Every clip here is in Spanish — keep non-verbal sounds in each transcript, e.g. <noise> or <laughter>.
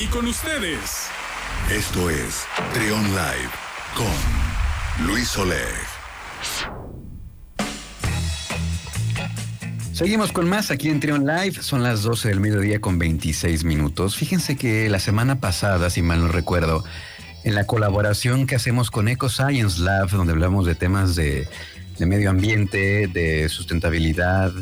Y con ustedes. Esto es Trion Live con Luis Oleg. Seguimos con más aquí en Trion Live. Son las 12 del mediodía con 26 minutos. Fíjense que la semana pasada, si mal no recuerdo, en la colaboración que hacemos con Eco Science Lab, donde hablamos de temas de, medio ambiente, de sustentabilidad,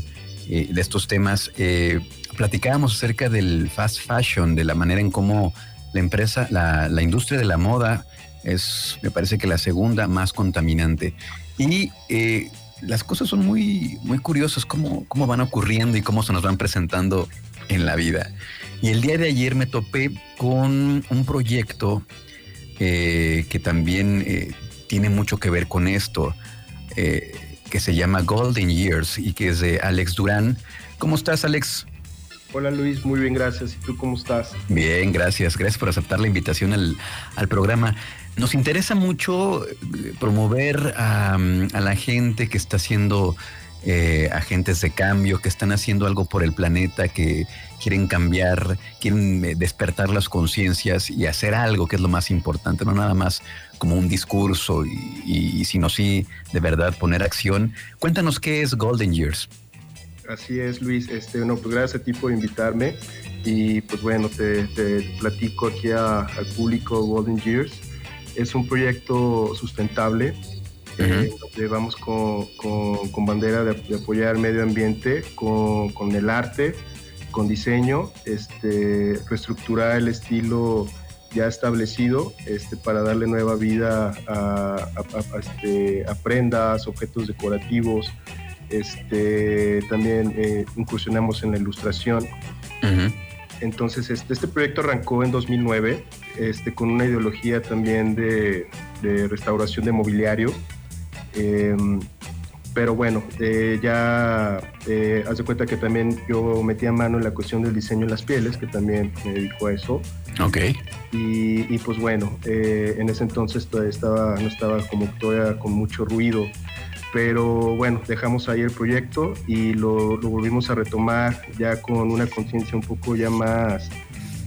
eh, de estos temas, eh, platicábamos acerca del fast fashion, de la manera en cómo la empresa, la, industria de la moda es, me parece que la segunda más contaminante. Y eh, las cosas son muy, muy curiosas, cómo, cómo van ocurriendo y cómo se nos van presentando en la vida. Y el día de ayer me topé con un proyecto eh, que también eh, tiene mucho que ver con esto, que se llama Golden Years y que es de Alex Durán. ¿Cómo estás, Alex? Hola Luis, muy bien, gracias. ¿Y tú cómo estás? Bien, gracias. Gracias por aceptar la invitación al, al programa. Nos interesa mucho eh, promover a, la gente que está haciendo eh, agentes de cambio, que están haciendo algo por el planeta, que quieren cambiar, quieren eh, despertar las conciencias y hacer algo que es lo más importante, no nada más como un discurso, y, sino sí de verdad poner acción. Cuéntanos qué es Golden Years. Así es, Luis. Este, bueno, pues gracias a ti por invitarme. Y pues bueno, te, platico aquí al público Golden Years es un proyecto sustentable. Eh, vamos con, con, bandera de, apoyar el medio ambiente, con, con, el arte, con diseño, este, reestructurar el estilo ya establecido este, para darle nueva vida a, a, este, a prendas, objetos decorativos. Este, también eh, incursionamos en la ilustración. Entonces, este, este proyecto arrancó en 2009 este, con una ideología también de, restauración de mobiliario. Em, pero bueno, eh, ya eh, haz de cuenta que también yo metí a mano en la cuestión del diseño en las pieles, que también me dedico a eso. Ok. Y, pues bueno, eh, en ese entonces todavía estaba, no estaba como todavía con mucho ruido pero bueno, dejamos ahí el proyecto y lo, volvimos a retomar ya con una conciencia un poco ya más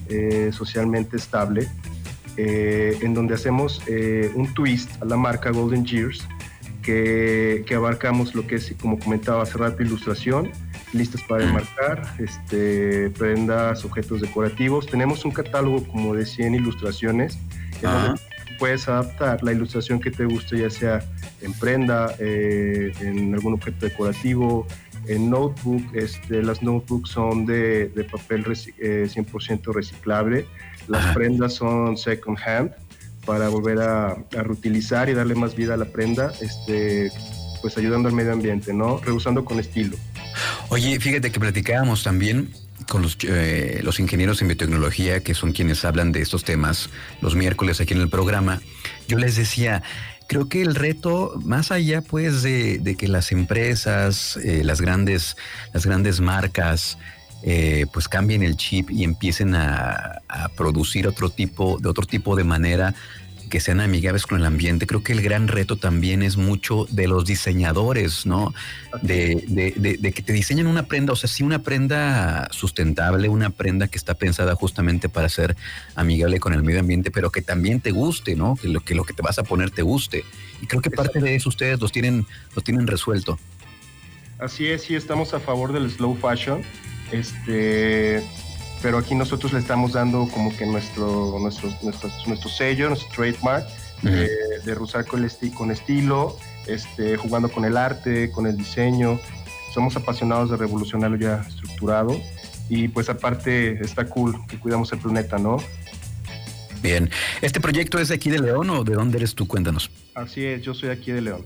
eh, socialmente estable, eh, en donde hacemos eh, un twist a la marca Golden Years, que, que, abarcamos lo que es, como comentaba hace rato, ilustración, listas para enmarcar, este, prendas, objetos decorativos. Tenemos un catálogo como de 100 ilustraciones, en donde puedes adaptar la ilustración que te guste, ya sea en prenda, eh, en algún objeto decorativo, en notebook. Este, las notebooks son de, papel 100% eh, reciclable. Las prendas son second hand para volver a, reutilizar y darle más vida a la prenda, este, pues ayudando al medio ambiente, ¿no? Reusando con estilo. Oye, fíjate que platicábamos también con los, eh, los ingenieros en biotecnología, que son quienes hablan de estos temas los miércoles aquí en el programa, yo les decía, creo que el reto, más allá pues de, que las empresas, eh, las, grandes, las grandes marcas, eh, pues cambien el chip y empiecen a, a, producir otro tipo, de otro tipo de manera que sean amigables con el ambiente. Creo que el gran reto también es mucho de los diseñadores, ¿no? De, que te diseñen una prenda, o sea, sí una prenda sustentable, una prenda que está pensada justamente para ser amigable con el medio ambiente, pero que también te guste, ¿no? Que lo que, lo que te vas a poner te guste. Y creo que parte de eso ustedes los tienen, los tienen resuelto. Así es, sí estamos a favor del slow fashion. Este, pero aquí nosotros le estamos dando como que nuestro, nuestro, nuestro, sello, nuestro trademark de, de rusar con, con estilo, este, jugando con el arte, con el diseño. Somos apasionados de revolucionarlo ya estructurado y pues aparte está cool que cuidamos el planeta, ¿no? Bien, ¿este proyecto es de aquí de León o de dónde eres tú? Cuéntanos. Así es, yo soy aquí de León.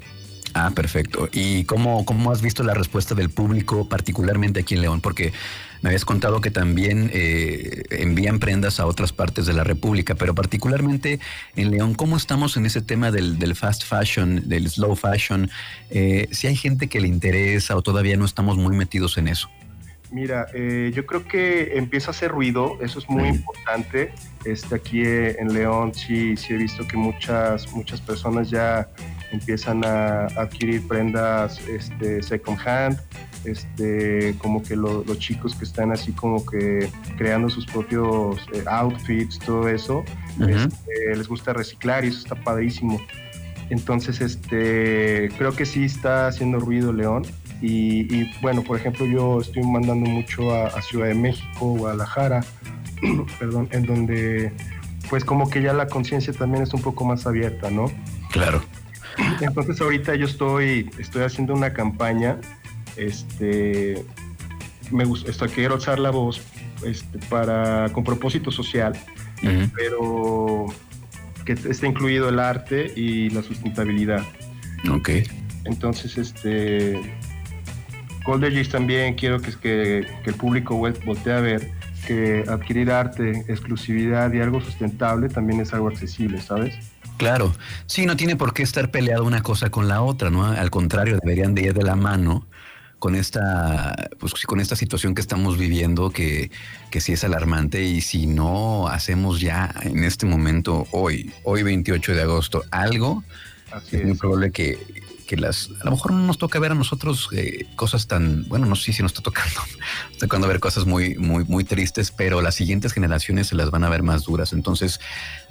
Ah, perfecto. ¿Y cómo, cómo has visto la respuesta del público, particularmente aquí en León? Porque me habías contado que también eh, envían prendas a otras partes de la República, pero particularmente en León, ¿cómo estamos en ese tema del, fast fashion, del slow fashion? Eh, si hay gente que le interesa o todavía no estamos muy metidos en eso. Mira, eh, yo creo que empieza a hacer ruido, eso es muy importante. Este, aquí en León sí, sí he visto que muchas, muchas personas ya empiezan a adquirir prendas este, second hand, este, como que los chicos que están así como que creando sus propios eh, outfits, todo eso, este, les gusta reciclar y eso está padrísimo. Entonces, este, creo que sí está haciendo ruido León. Y, bueno, por ejemplo, yo estoy mandando mucho a, Ciudad de México, Guadalajara, <clears throat> perdón, en donde pues como que ya la conciencia también es un poco más abierta, ¿no? Claro. Entonces ahorita yo estoy, estoy haciendo una campaña, este, me gusta, quiero alzar la voz este, para, con propósito social, pero que esté incluido el arte y la sustentabilidad. Ok. Entonces, este, Golden también quiero que, que, que el público voltee a ver que adquirir arte, exclusividad y algo sustentable también es algo accesible, ¿sabes? Claro, sí, no tiene por qué estar peleado una cosa con la otra, ¿no? Al contrario, deberían de ir de la mano con esta, pues, con esta situación que estamos viviendo, que, que sí es alarmante, y si no hacemos ya en este momento, hoy, hoy 28 de agosto, algo, es muy probable que, las, a lo mejor no nos toca ver a nosotros eh, cosas tan, bueno, no sé si nos está tocando, <laughs> está tocando ver cosas muy, muy, muy tristes, pero las siguientes generaciones se las van a ver más duras. Entonces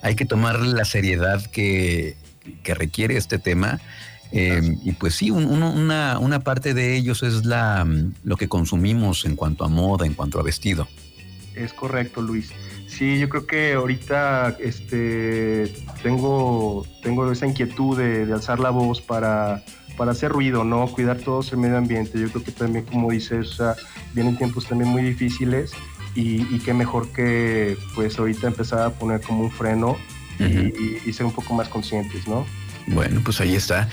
hay que tomar la seriedad que, que requiere este tema. Eh, y pues sí, una, una parte de ellos es la, lo que consumimos en cuanto a moda, en cuanto a vestido. Es correcto, Luis. Sí, yo creo que ahorita este, tengo, tengo esa inquietud de, alzar la voz para, para hacer ruido, ¿no? Cuidar todo el medio ambiente. Yo creo que también, como dices, vienen tiempos también muy difíciles y, y qué mejor que pues ahorita empezar a poner como un freno y, ser un poco más conscientes, ¿no? Bueno, pues ahí está.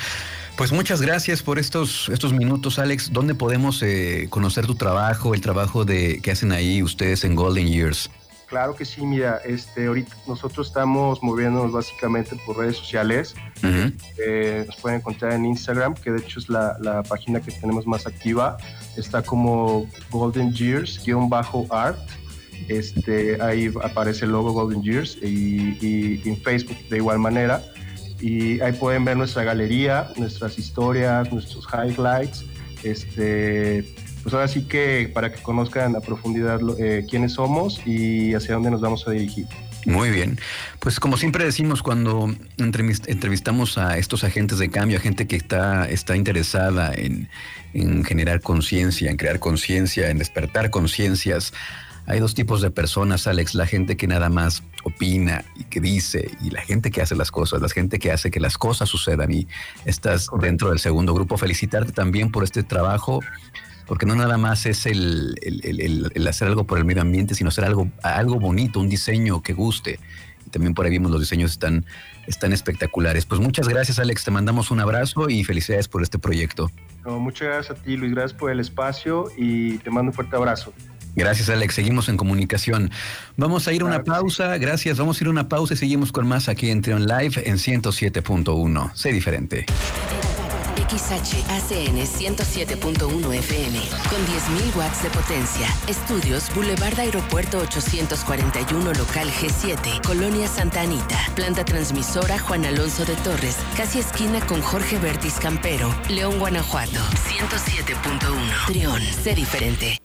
Pues muchas gracias por estos, estos minutos, Alex. ¿Dónde podemos eh, conocer tu trabajo, el trabajo de, que hacen ahí ustedes en Golden Years? Claro que sí, mira, este, ahorita nosotros estamos moviéndonos básicamente por redes sociales. Eh, nos pueden encontrar en Instagram, que de hecho es la, página que tenemos más activa. Está como Golden Years-art. Este, ahí aparece el logo Golden Years y, y, en Facebook de igual manera. Y ahí pueden ver nuestra galería, nuestras historias, nuestros highlights. Este, pues ahora sí que para que conozcan a profundidad eh, quiénes somos y hacia dónde nos vamos a dirigir. Muy bien. Pues como siempre decimos cuando entrevistamos a estos agentes de cambio, a gente que está, está interesada en, en generar conciencia, en crear conciencia, en despertar conciencias, hay dos tipos de personas, Alex, la gente que nada más opina y que dice, y la gente que hace las cosas, la gente que hace que las cosas sucedan. Y estás dentro del segundo grupo. Felicitarte también por este trabajo porque no nada más es el, hacer algo por el medio ambiente, sino hacer algo, algo bonito, un diseño que guste. Y también por ahí vimos los diseños están, están espectaculares. Pues muchas gracias, Alex. Te mandamos un abrazo y felicidades por este proyecto. muchas gracias a ti, Luis. Gracias por el espacio y te mando un fuerte abrazo. Gracias, Alex. Seguimos en comunicación. Vamos a ir a una pausa. Gracias. Vamos a ir a una pausa y seguimos con más aquí en Trion Live en 107.1. Sé diferente. XHACN 107.1 FM con 10.000 watts de potencia. Estudios Boulevard Aeropuerto 841 Local G7, Colonia Santa Anita. Planta transmisora Juan Alonso de Torres, casi esquina con Jorge Bertis Campero, León, Guanajuato. 107.1. Trión, sé diferente.